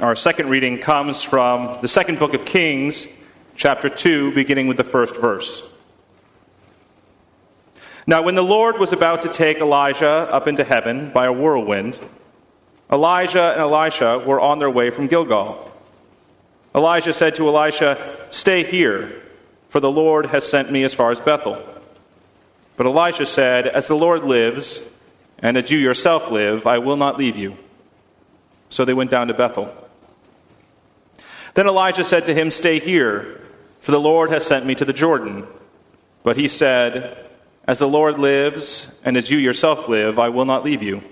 Our second reading comes from the second book of Kings, chapter 2, beginning with the first verse. Now, when the Lord was about to take Elijah up into heaven by a whirlwind, Elijah and Elisha were on their way from Gilgal. Elijah said to Elisha, Stay here, for the Lord has sent me as far as Bethel. But Elisha said, As the Lord lives, and as you yourself live, I will not leave you. So they went down to Bethel. Then Elijah said to him, Stay here, for the Lord has sent me to the Jordan. But he said, As the Lord lives, and as you yourself live, I will not leave you.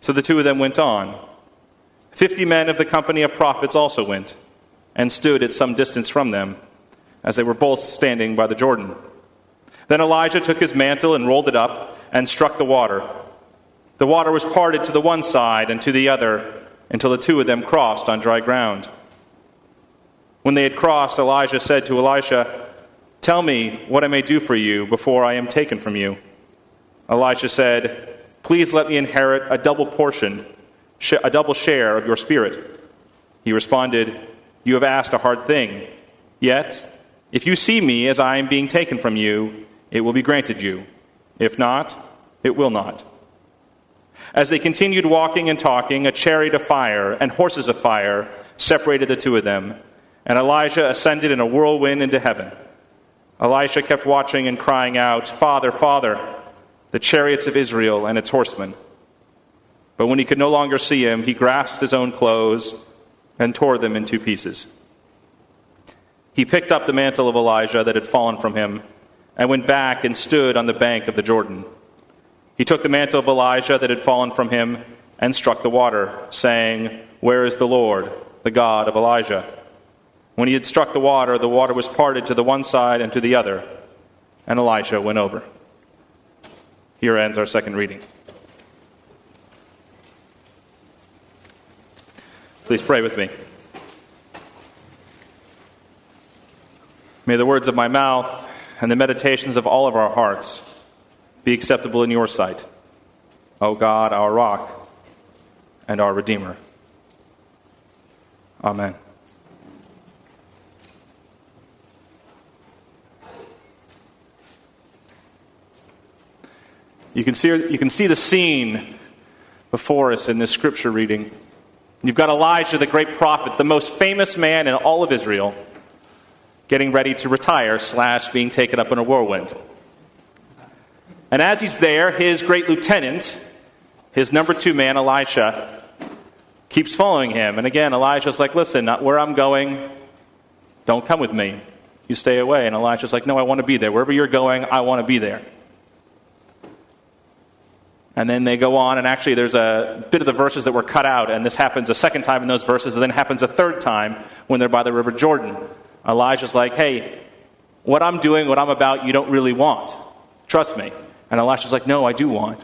So the two of them went on. Fifty men of the company of prophets also went, and stood at some distance from them, as they were both standing by the Jordan. Then Elijah took his mantle and rolled it up, and struck the water. The water was parted to the one side and to the other, until the two of them crossed on dry ground. When they had crossed, Elijah said to Elisha, Tell me what I may do for you before I am taken from you. Elisha said, Please let me inherit a double portion, a double share of your spirit. He responded, You have asked a hard thing. Yet, if you see me as I am being taken from you, it will be granted you. If not, it will not. As they continued walking and talking, a chariot of fire and horses of fire separated the two of them and Elijah ascended in a whirlwind into heaven. Elisha kept watching and crying out, Father, Father, the chariots of Israel and its horsemen. But when he could no longer see him, he grasped his own clothes and tore them in two pieces. He picked up the mantle of Elijah that had fallen from him and went back and stood on the bank of the Jordan. He took the mantle of Elijah that had fallen from him and struck the water, saying, Where is the Lord, the God of Elijah? When he had struck the water, the water was parted to the one side and to the other, and Elisha went over. Here ends our second reading. Please pray with me. May the words of my mouth and the meditations of all of our hearts be acceptable in your sight, O God, our rock and our Redeemer. Amen. You can, see, you can see the scene before us in this scripture reading. You've got Elijah, the great prophet, the most famous man in all of Israel, getting ready to retire, slash, being taken up in a whirlwind. And as he's there, his great lieutenant, his number two man, Elisha, keeps following him. And again, Elijah's like, listen, not where I'm going, don't come with me. You stay away. And Elisha's like, no, I want to be there. Wherever you're going, I want to be there. And then they go on, and actually, there's a bit of the verses that were cut out, and this happens a second time in those verses, and then happens a third time when they're by the River Jordan. Elijah's like, hey, what I'm doing, what I'm about, you don't really want. Trust me. And Elisha's like, no, I do want.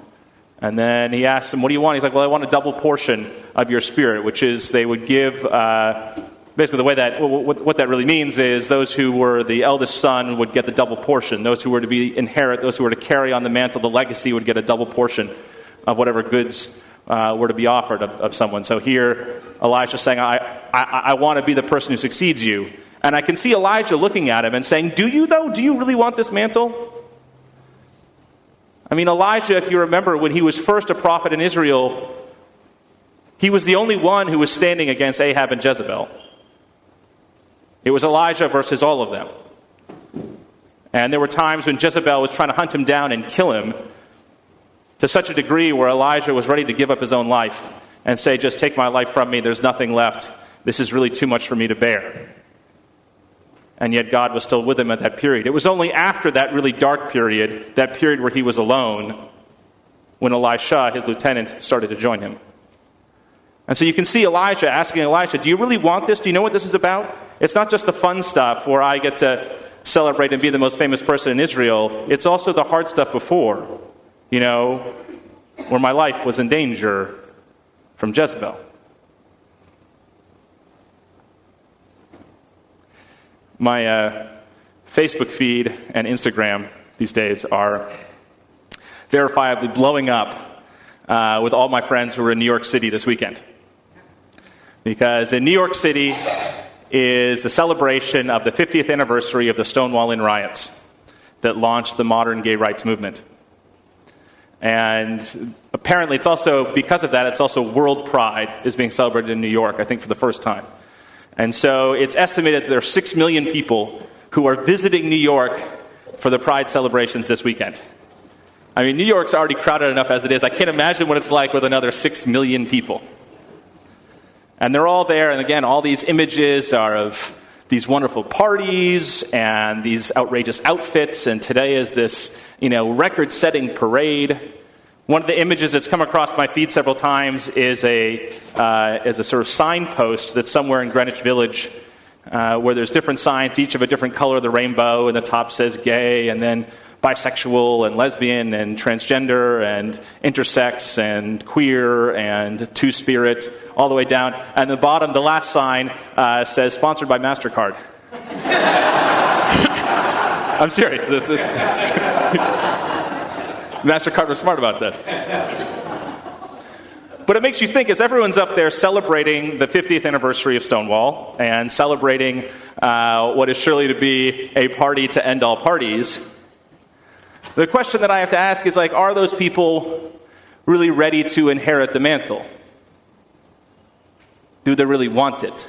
And then he asks him, what do you want? He's like, well, I want a double portion of your spirit, which is they would give. Uh, basically the way that what, that really means is those who were the eldest son would get the double portion. Those who were to be inherit those who were to carry on the mantle the legacy would get a double portion of whatever goods uh, were to be offered of, of someone. So here elijah saying i, I, I want to be the person who succeeds you. And i can see elijah looking at him and saying do you though? Do you really want this mantle? I mean elijah if you remember when he was first a prophet in israel he was the only one who was standing against ahab and jezebel it was Elijah versus all of them. And there were times when Jezebel was trying to hunt him down and kill him to such a degree where Elijah was ready to give up his own life and say, Just take my life from me. There's nothing left. This is really too much for me to bear. And yet God was still with him at that period. It was only after that really dark period, that period where he was alone, when Elisha, his lieutenant, started to join him. And so you can see Elijah asking Elisha, Do you really want this? Do you know what this is about? It's not just the fun stuff where I get to celebrate and be the most famous person in Israel. It's also the hard stuff before, you know, where my life was in danger from Jezebel. My uh, Facebook feed and Instagram these days are verifiably blowing up uh, with all my friends who were in New York City this weekend. Because in New York City is a celebration of the 50th anniversary of the Stonewall Inn riots that launched the modern gay rights movement. And apparently, it's also, because of that, it's also World Pride is being celebrated in New York, I think for the first time. And so it's estimated that there are 6 million people who are visiting New York for the Pride celebrations this weekend. I mean, New York's already crowded enough as it is. I can't imagine what it's like with another 6 million people. And they're all there, and again, all these images are of these wonderful parties and these outrageous outfits, and today is this, you know, record-setting parade. One of the images that's come across my feed several times is a, uh, is a sort of signpost that's somewhere in Greenwich Village uh, where there's different signs, each of a different color of the rainbow, and the top says gay, and then bisexual and lesbian and transgender and intersex and queer and two spirit, all the way down. And the bottom, the last sign uh, says sponsored by MasterCard. I'm serious. MasterCard was smart about this. But it makes you think as everyone's up there celebrating the 50th anniversary of Stonewall and celebrating uh, what is surely to be a party to end all parties, the question that I have to ask is like, are those people really ready to inherit the mantle? Do they really want it?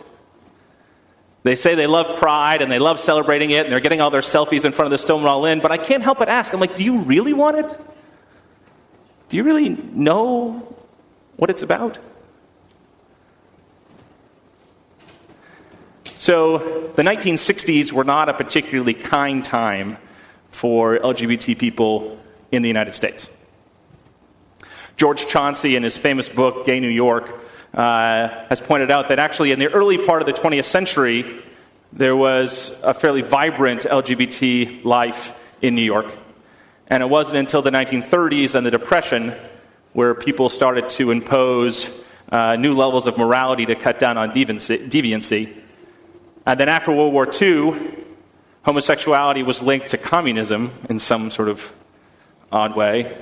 They say they love pride and they love celebrating it and they're getting all their selfies in front of the Stonewall Inn, but I can't help but ask, I'm like, do you really want it? Do you really know what it's about? So, the 1960s were not a particularly kind time for LGBT people in the United States. George Chauncey, in his famous book, Gay New York, uh, has pointed out that actually in the early part of the 20th century, there was a fairly vibrant LGBT life in New York. And it wasn't until the 1930s and the Depression where people started to impose uh, new levels of morality to cut down on deviancy. And then after World War II, homosexuality was linked to communism in some sort of odd way,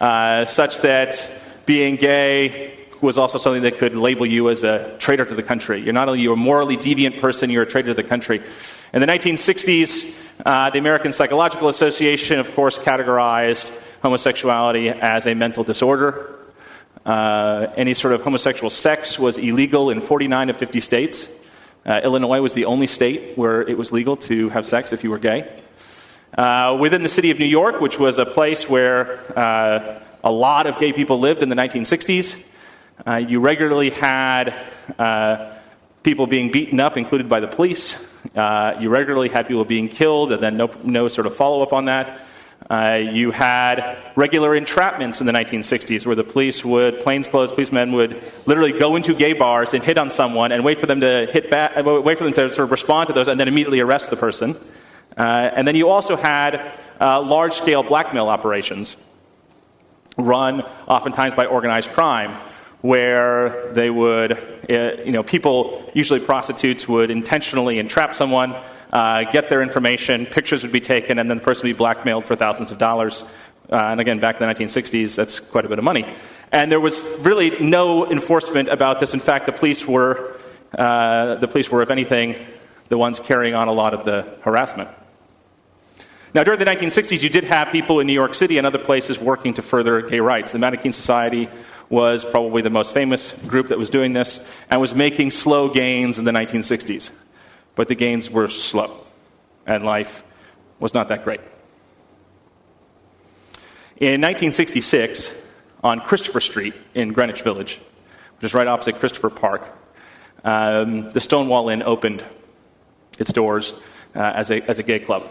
uh, such that being gay was also something that could label you as a traitor to the country. You're not only you're a morally deviant person, you're a traitor to the country. In the 1960s, uh, the American Psychological Association, of course, categorized homosexuality as a mental disorder. Uh, any sort of homosexual sex was illegal in 49 of 50 states. Uh, Illinois was the only state where it was legal to have sex if you were gay. Uh, within the city of New York, which was a place where uh, a lot of gay people lived in the 1960s, uh, you regularly had uh, people being beaten up, included by the police. you regularly had people being killed, and then no, no sort of follow up on that. Uh, you had regular entrapments in the 1960s where the police would, plainclothes policemen would literally go into gay bars and hit on someone and wait for them to hit back, uh, wait for them to sort of respond to those and then immediately arrest the person. Uh, and then you also had uh, large scale blackmail operations run oftentimes by organized crime where they would, uh, you know, people, usually prostitutes, would intentionally entrap someone uh, get their information, pictures would be taken, and then the person would be blackmailed for thousands of dollars. Uh, and again, back in the 1960s, that's quite a bit of money. And there was really no enforcement about this. In fact, the police were, uh, the police were, if anything, the ones carrying on a lot of the harassment. Now, during the 1960s, you did have people in New York City and other places working to further gay rights. The Mattachine Society was probably the most famous group that was doing this and was making slow gains in the 1960s but the gains were slow, and life was not that great. In 1966, on Christopher Street in Greenwich Village, which is right opposite Christopher Park, um, the Stonewall Inn opened its doors uh, as, a, as a gay club.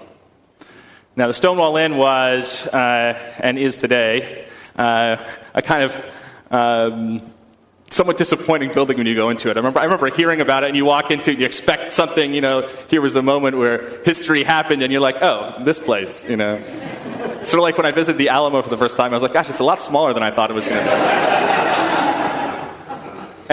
Now, the Stonewall Inn was, uh, and is today, uh, a kind of um, somewhat disappointing building when you go into it. I remember, I remember hearing about it, and you walk into it, and you expect something, you know, here was a moment where history happened, and you're like, oh, this place, you know. sort of like when I visited the Alamo for the first time, I was like, gosh, it's a lot smaller than I thought it was going to be.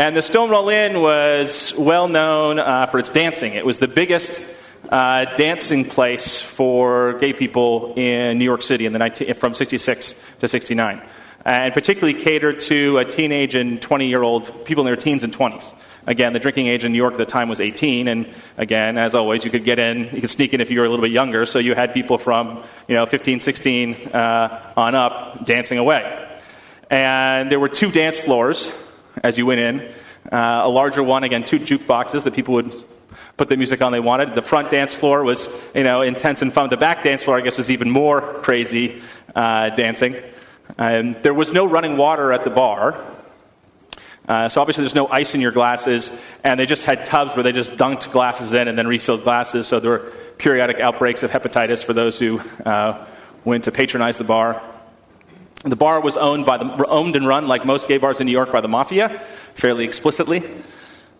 and the Stonewall Inn was well known uh, for its dancing. It was the biggest uh, dancing place for gay people in New York City in the 19, from 66 to 69 and particularly catered to a teenage and 20 year old people in their teens and 20s. Again, the drinking age in New York at the time was 18, and again, as always, you could get in, you could sneak in if you were a little bit younger, so you had people from, you know, 15, 16 uh, on up dancing away. And there were two dance floors as you went in. Uh, a larger one, again, two jukeboxes that people would put the music on they wanted. The front dance floor was, you know, intense and fun. The back dance floor, I guess, was even more crazy uh, dancing. Um, there was no running water at the bar. Uh, so obviously there's no ice in your glasses, and they just had tubs where they just dunked glasses in and then refilled glasses. So there were periodic outbreaks of hepatitis for those who uh, went to patronize the bar. The bar was owned by the owned and run like most gay bars in New York by the mafia, fairly explicitly.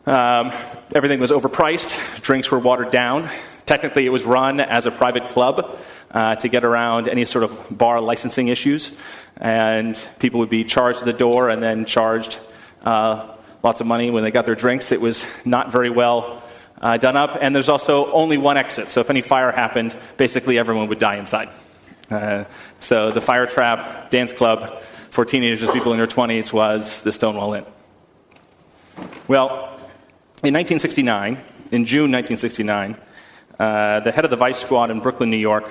Um, everything was overpriced. Drinks were watered down. Technically, it was run as a private club uh, to get around any sort of bar licensing issues, and people would be charged at the door and then charged uh, lots of money when they got their drinks. It was not very well uh, done up, and there's also only one exit. So if any fire happened, basically everyone would die inside. Uh, so the Fire Trap Dance Club for teenagers, people in their 20s, was the Stonewall Inn. Well, in 1969, in June 1969, uh, the head of the Vice Squad in Brooklyn, New York,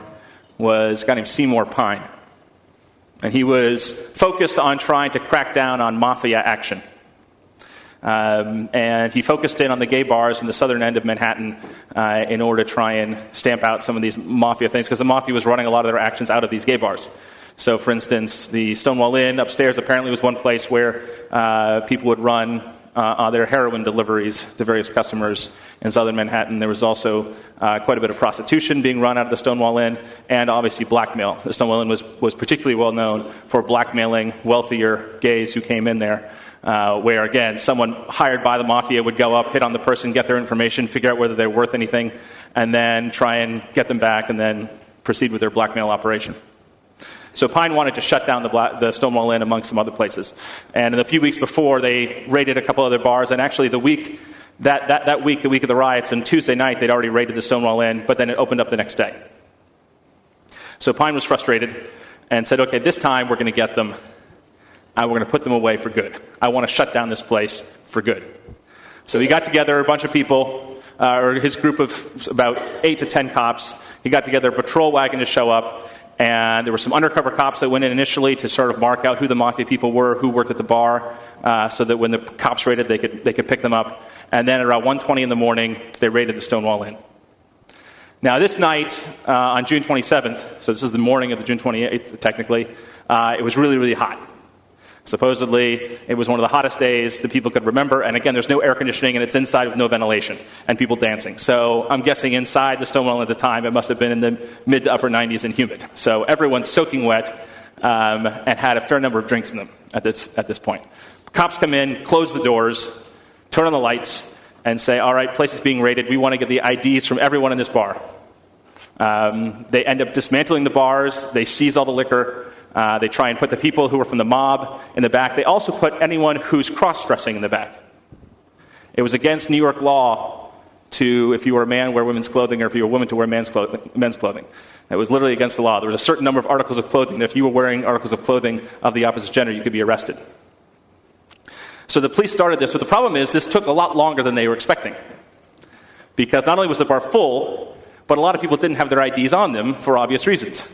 was a guy named Seymour Pine. And he was focused on trying to crack down on mafia action. Um, and he focused in on the gay bars in the southern end of Manhattan uh, in order to try and stamp out some of these mafia things, because the mafia was running a lot of their actions out of these gay bars. So, for instance, the Stonewall Inn upstairs apparently was one place where uh, people would run uh, their heroin deliveries to various customers in southern Manhattan. There was also uh, quite a bit of prostitution being run out of the Stonewall Inn, and obviously blackmail. The Stonewall Inn was, was particularly well known for blackmailing wealthier gays who came in there uh, where, again, someone hired by the mafia would go up, hit on the person, get their information, figure out whether they're worth anything, and then try and get them back and then proceed with their blackmail operation. So Pine wanted to shut down the, Black, the Stonewall Inn among some other places. And in the few weeks before, they raided a couple other bars, and actually the week that, that, that week, the week of the riots, on Tuesday night, they'd already raided the Stonewall Inn, but then it opened up the next day. So Pine was frustrated and said, okay, this time we're going to get them and we're going to put them away for good. I want to shut down this place for good. So he got together a bunch of people, uh, or his group of about eight to ten cops. He got together a patrol wagon to show up, and there were some undercover cops that went in initially to sort of mark out who the mafia people were, who worked at the bar, uh, so that when the cops raided, they could, they could pick them up. And then at around 1.20 in the morning, they raided the Stonewall Inn. Now, this night, uh, on June 27th, so this is the morning of the June 28th, technically, uh, it was really, really hot. Supposedly, it was one of the hottest days that people could remember, and again, there's no air conditioning and it's inside with no ventilation, and people dancing. So I'm guessing inside the Stonewall at the time, it must have been in the mid to upper 90s and humid. So everyone's soaking wet um, and had a fair number of drinks in them at this, at this point. Cops come in, close the doors, turn on the lights, and say, All right, place is being raided. We want to get the IDs from everyone in this bar. Um, they end up dismantling the bars, they seize all the liquor. Uh, they try and put the people who are from the mob in the back. They also put anyone who's cross dressing in the back. It was against New York law to, if you were a man, wear women's clothing, or if you were a woman, to wear men's clothing. Men's clothing. It was literally against the law. There was a certain number of articles of clothing that if you were wearing articles of clothing of the opposite gender, you could be arrested. So the police started this, but the problem is this took a lot longer than they were expecting. Because not only was the bar full, but a lot of people didn't have their IDs on them for obvious reasons.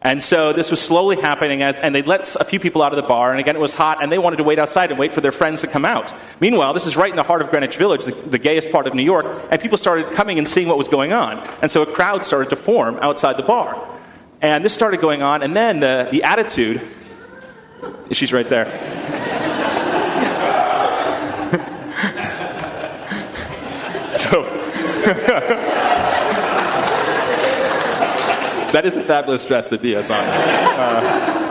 And so this was slowly happening, as, and they let a few people out of the bar, and again it was hot, and they wanted to wait outside and wait for their friends to come out. Meanwhile, this is right in the heart of Greenwich Village, the, the gayest part of New York, and people started coming and seeing what was going on. And so a crowd started to form outside the bar. And this started going on, and then the, the attitude, she's right there. so. that is a fabulous dress that Dia's on. Uh,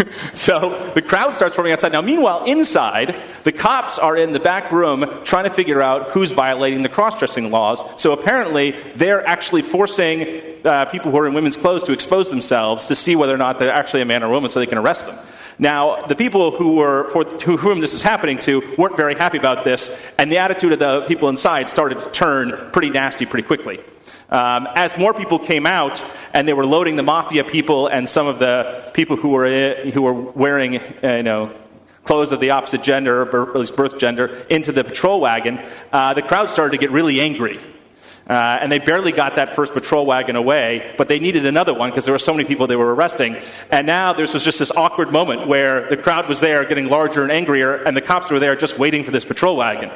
so the crowd starts forming outside. Now, meanwhile, inside, the cops are in the back room trying to figure out who's violating the cross dressing laws. So apparently, they're actually forcing uh, people who are in women's clothes to expose themselves to see whether or not they're actually a man or a woman so they can arrest them. Now, the people who were, for, to whom this was happening to weren't very happy about this, and the attitude of the people inside started to turn pretty nasty pretty quickly. Um, as more people came out and they were loading the mafia people and some of the people who were, who were wearing uh, you know, clothes of the opposite gender, or at least birth gender, into the patrol wagon, uh, the crowd started to get really angry. Uh, and they barely got that first patrol wagon away, but they needed another one because there were so many people they were arresting. And now there was just this awkward moment where the crowd was there getting larger and angrier, and the cops were there just waiting for this patrol wagon.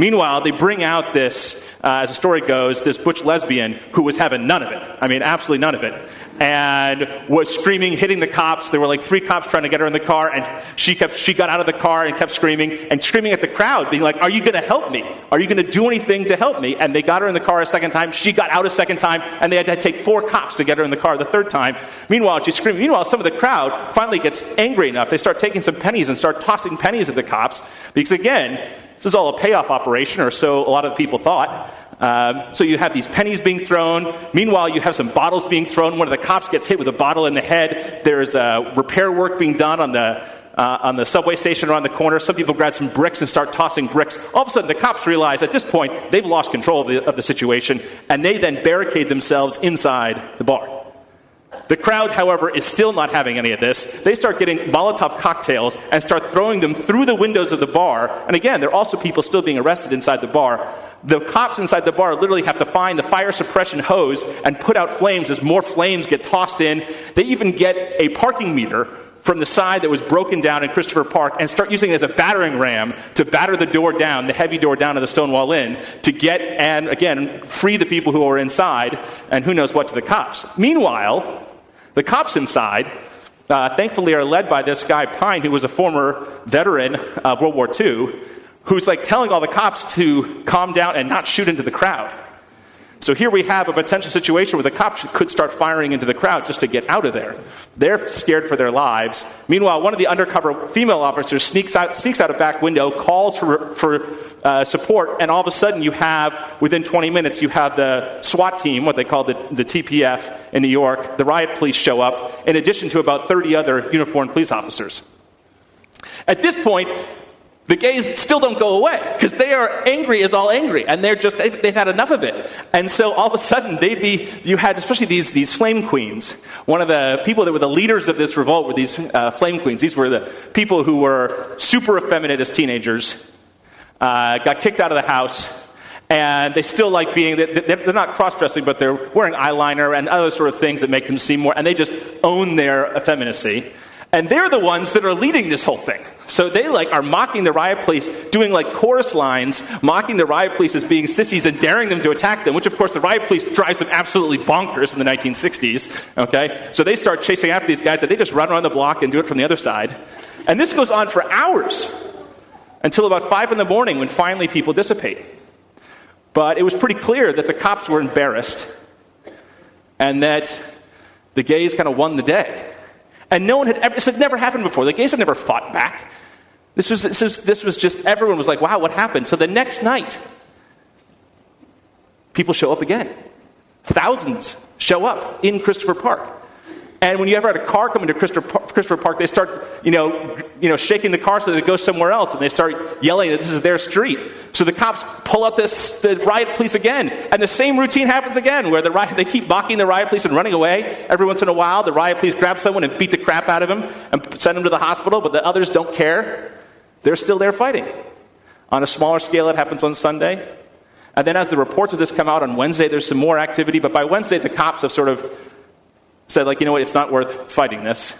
Meanwhile, they bring out this, uh, as the story goes, this butch lesbian who was having none of it. I mean, absolutely none of it. And was screaming, hitting the cops. There were like three cops trying to get her in the car, and she kept she got out of the car and kept screaming and screaming at the crowd, being like, "Are you going to help me? Are you going to do anything to help me?" And they got her in the car a second time. She got out a second time, and they had to take four cops to get her in the car the third time. Meanwhile, she's screaming. Meanwhile, some of the crowd finally gets angry enough. They start taking some pennies and start tossing pennies at the cops because again, this is all a payoff operation, or so a lot of people thought. Um, so you have these pennies being thrown. Meanwhile, you have some bottles being thrown. One of the cops gets hit with a bottle in the head. There's uh, repair work being done on the uh, on the subway station around the corner. Some people grab some bricks and start tossing bricks. All of a sudden, the cops realize at this point they've lost control of the, of the situation, and they then barricade themselves inside the bar. The crowd, however, is still not having any of this. They start getting Molotov cocktails and start throwing them through the windows of the bar. And again, there are also people still being arrested inside the bar. The cops inside the bar literally have to find the fire suppression hose and put out flames as more flames get tossed in. They even get a parking meter from the side that was broken down in Christopher Park and start using it as a battering ram to batter the door down, the heavy door down to the Stonewall Inn, to get and again free the people who are inside and who knows what to the cops. Meanwhile, the cops inside, uh, thankfully, are led by this guy, Pine, who was a former veteran of World War II, who's like telling all the cops to calm down and not shoot into the crowd. So here we have a potential situation where the cops could start firing into the crowd just to get out of there. They're scared for their lives. Meanwhile, one of the undercover female officers sneaks out, sneaks out a back window, calls for, for uh, support, and all of a sudden you have, within 20 minutes, you have the SWAT team, what they call the, the TPF in New York, the riot police show up, in addition to about 30 other uniformed police officers. At this point, the gays still don't go away because they are angry as all angry and they're just they've, they've, had enough of it. And so all of a sudden they'd be you had especially these, these flame queens. One of the people that were the leaders of this revolt were these uh, flame queens. These were the people who were super effeminate as teenagers uh, got kicked out of the house and they still like being they're not cross-dressing but they're wearing eyeliner and other sort of things that make them seem more and they just own their effeminacy. And they're the ones that are leading this whole thing. So they like are mocking the riot police, doing like chorus lines, mocking the riot police as being sissies and daring them to attack them, which of course the riot police drives them absolutely bonkers in the 1960s. Okay? So they start chasing after these guys and they just run around the block and do it from the other side. And this goes on for hours until about five in the morning when finally people dissipate. But it was pretty clear that the cops were embarrassed and that the gays kind of won the day. And no one had ever, this had never happened before. The gays had never fought back. This was, this was, this was just, everyone was like, wow, what happened? So the next night, people show up again. Thousands show up in Christopher Park. And when you ever had a car come into Christopher Park, they start, you know, you know, shaking the car so that it goes somewhere else, and they start yelling that this is their street. So the cops pull out this the riot police again, and the same routine happens again, where the riot they keep mocking the riot police and running away. Every once in a while, the riot police grab someone and beat the crap out of him and send him to the hospital, but the others don't care. They're still there fighting. On a smaller scale, it happens on Sunday. And then as the reports of this come out on Wednesday, there's some more activity, but by Wednesday, the cops have sort of said, like, you know what, it's not worth fighting this.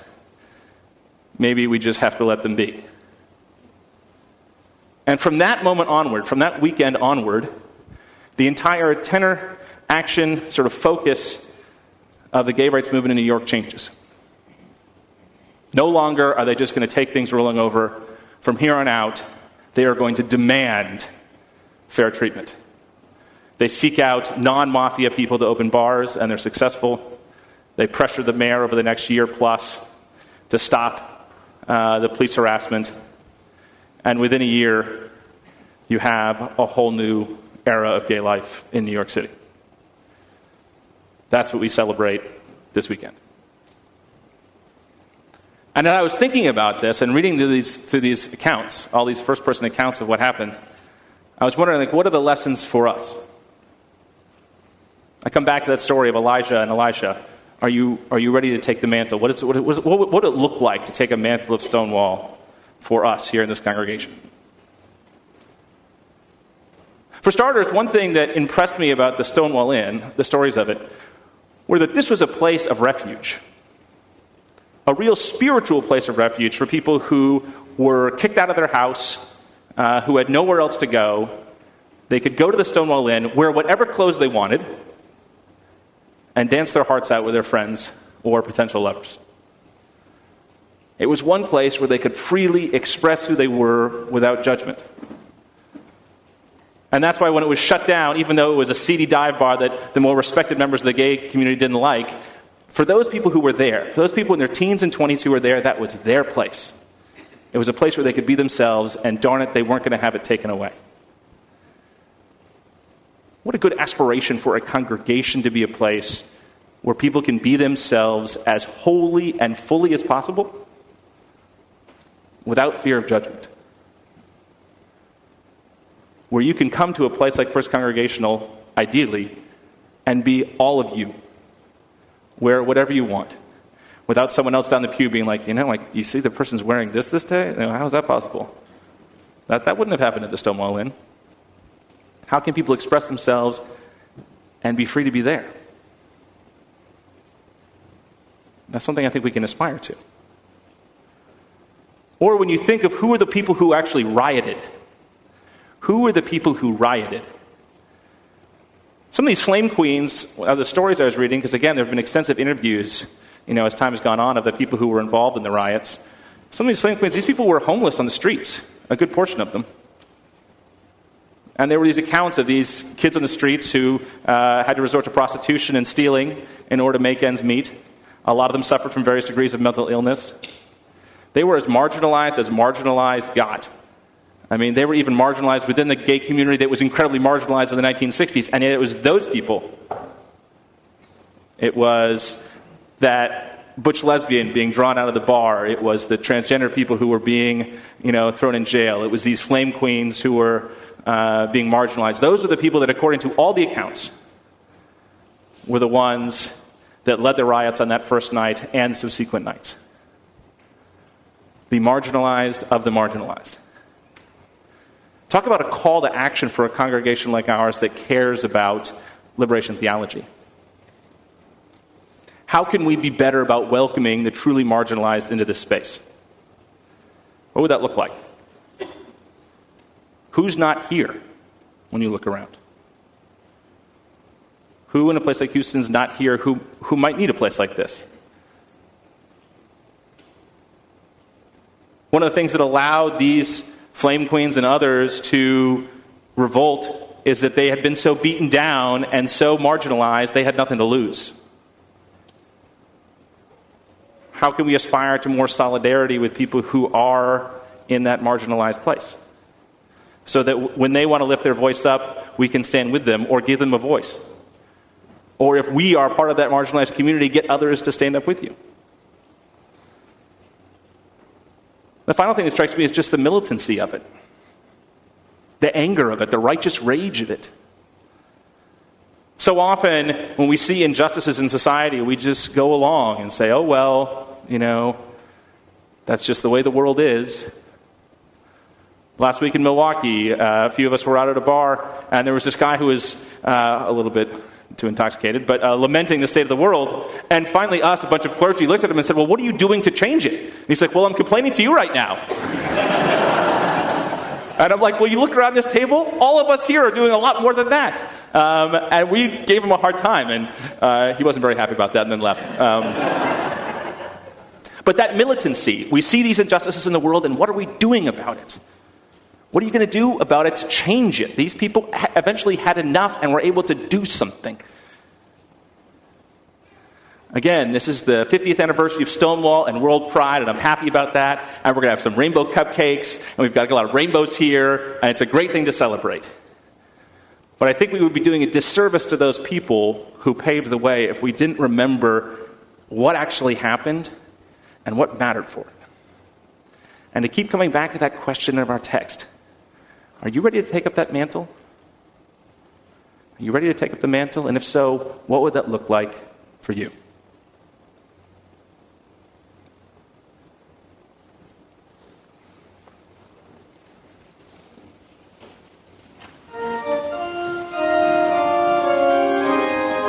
Maybe we just have to let them be. And from that moment onward, from that weekend onward, the entire tenor, action, sort of focus of the gay rights movement in New York changes. No longer are they just going to take things rolling over. From here on out, they are going to demand fair treatment. They seek out non mafia people to open bars, and they're successful. They pressured the mayor over the next year plus to stop uh, the police harassment. And within a year, you have a whole new era of gay life in New York City. That's what we celebrate this weekend. And as I was thinking about this and reading through these, through these accounts, all these first person accounts of what happened, I was wondering, like, what are the lessons for us? I come back to that story of Elijah and Elisha. Are you, are you ready to take the mantle? What, is, what, what, what would it look like to take a mantle of Stonewall for us here in this congregation. For starters, one thing that impressed me about the Stonewall Inn, the stories of it, were that this was a place of refuge. A real spiritual place of refuge for people who were kicked out of their house, uh, who had nowhere else to go. They could go to the Stonewall Inn, wear whatever clothes they wanted, and dance their hearts out with their friends or potential lovers. It was one place where they could freely express who they were without judgment. And that's why when it was shut down, even though it was a seedy dive bar that the more respected members of the gay community didn't like, for those people who were there, for those people in their teens and 20s who were there, that was their place. It was a place where they could be themselves, and darn it, they weren't going to have it taken away. What a good aspiration for a congregation to be a place where people can be themselves as wholly and fully as possible without fear of judgment where you can come to a place like First Congregational, ideally, and be all of you. Wear whatever you want. Without someone else down the pew being like, you know, like, you see the person's wearing this this day? You know, how is that possible? That, that wouldn't have happened at the Stonewall Inn. How can people express themselves and be free to be there? That's something I think we can aspire to. Or when you think of who are the people who actually rioted who were the people who rioted? Some of these flame queens are the stories I was reading, because again, there have been extensive interviews, you know, as time has gone on, of the people who were involved in the riots. Some of these flame queens, these people were homeless on the streets, a good portion of them. And there were these accounts of these kids on the streets who uh, had to resort to prostitution and stealing in order to make ends meet. A lot of them suffered from various degrees of mental illness. They were as marginalized as marginalized got. I mean, they were even marginalized within the gay community that was incredibly marginalized in the 1960s, and yet it was those people. It was that butch lesbian being drawn out of the bar. It was the transgender people who were being, you know, thrown in jail. It was these flame queens who were uh, being marginalized. Those are the people that, according to all the accounts, were the ones that led the riots on that first night and subsequent nights. The marginalized of the marginalized. Talk about a call to action for a congregation like ours that cares about liberation theology. How can we be better about welcoming the truly marginalized into this space? What would that look like? Who's not here when you look around? Who in a place like Houston's not here who, who might need a place like this? One of the things that allowed these Flame Queens and others to revolt is that they had been so beaten down and so marginalized, they had nothing to lose. How can we aspire to more solidarity with people who are in that marginalized place? So that when they want to lift their voice up, we can stand with them or give them a voice. Or if we are part of that marginalized community, get others to stand up with you. The final thing that strikes me is just the militancy of it, the anger of it, the righteous rage of it. So often, when we see injustices in society, we just go along and say, oh, well, you know, that's just the way the world is. Last week in Milwaukee, uh, a few of us were out at a bar, and there was this guy who was uh, a little bit too intoxicated, but uh, lamenting the state of the world. And finally, us, a bunch of clergy, looked at him and said, Well, what are you doing to change it? And he's like, Well, I'm complaining to you right now. and I'm like, Well, you look around this table, all of us here are doing a lot more than that. Um, and we gave him a hard time, and uh, he wasn't very happy about that and then left. Um, but that militancy, we see these injustices in the world, and what are we doing about it? What are you going to do about it to change it? These people eventually had enough and were able to do something. Again, this is the 50th anniversary of Stonewall and World Pride, and I'm happy about that. And we're going to have some rainbow cupcakes, and we've got a lot of rainbows here, and it's a great thing to celebrate. But I think we would be doing a disservice to those people who paved the way if we didn't remember what actually happened and what mattered for it. And to keep coming back to that question of our text are you ready to take up that mantle? Are you ready to take up the mantle? And if so, what would that look like for you?